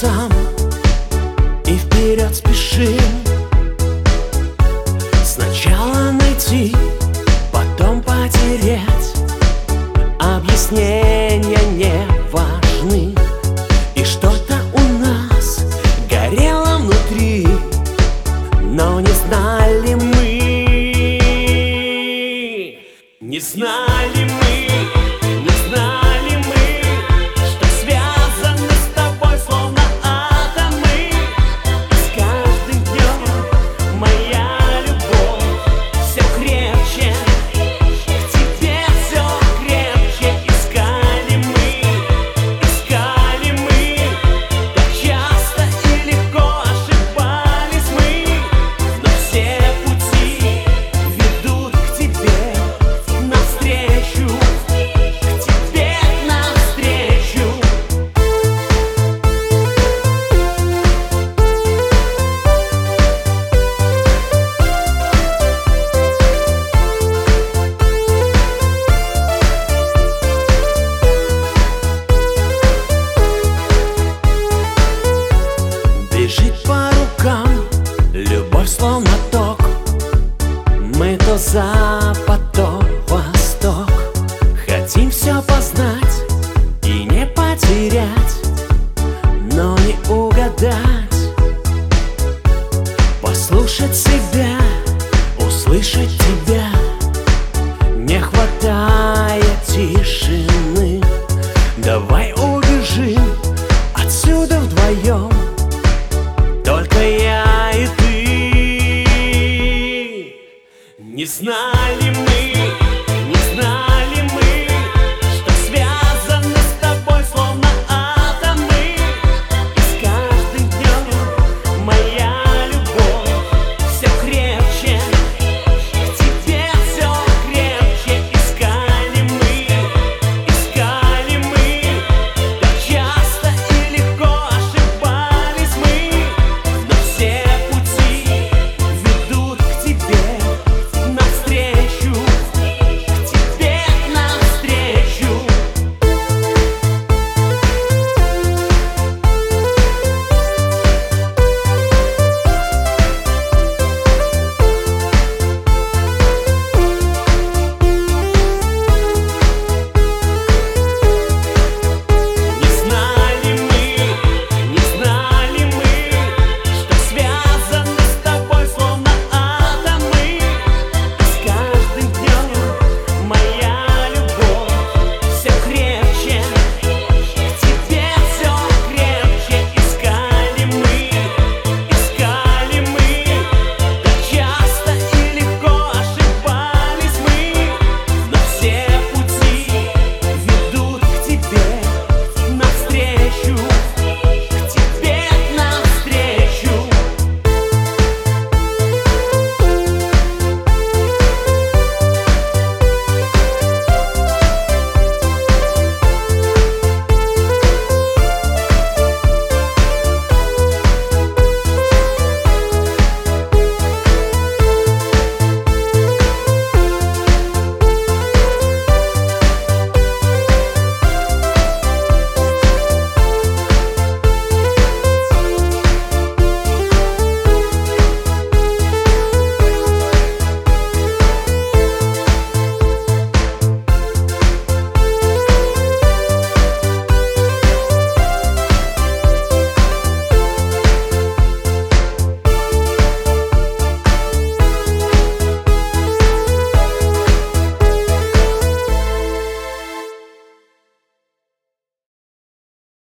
сам И вперед спешим. Сначала найти, потом потерять. Объяснения не важны. И что-то у нас горело внутри Но не знали мы. Не знали. Послушать себя, услышать тебя. Не хватает тишины. Давай убежим отсюда вдвоем. Только я и ты. Не знали мы, не знали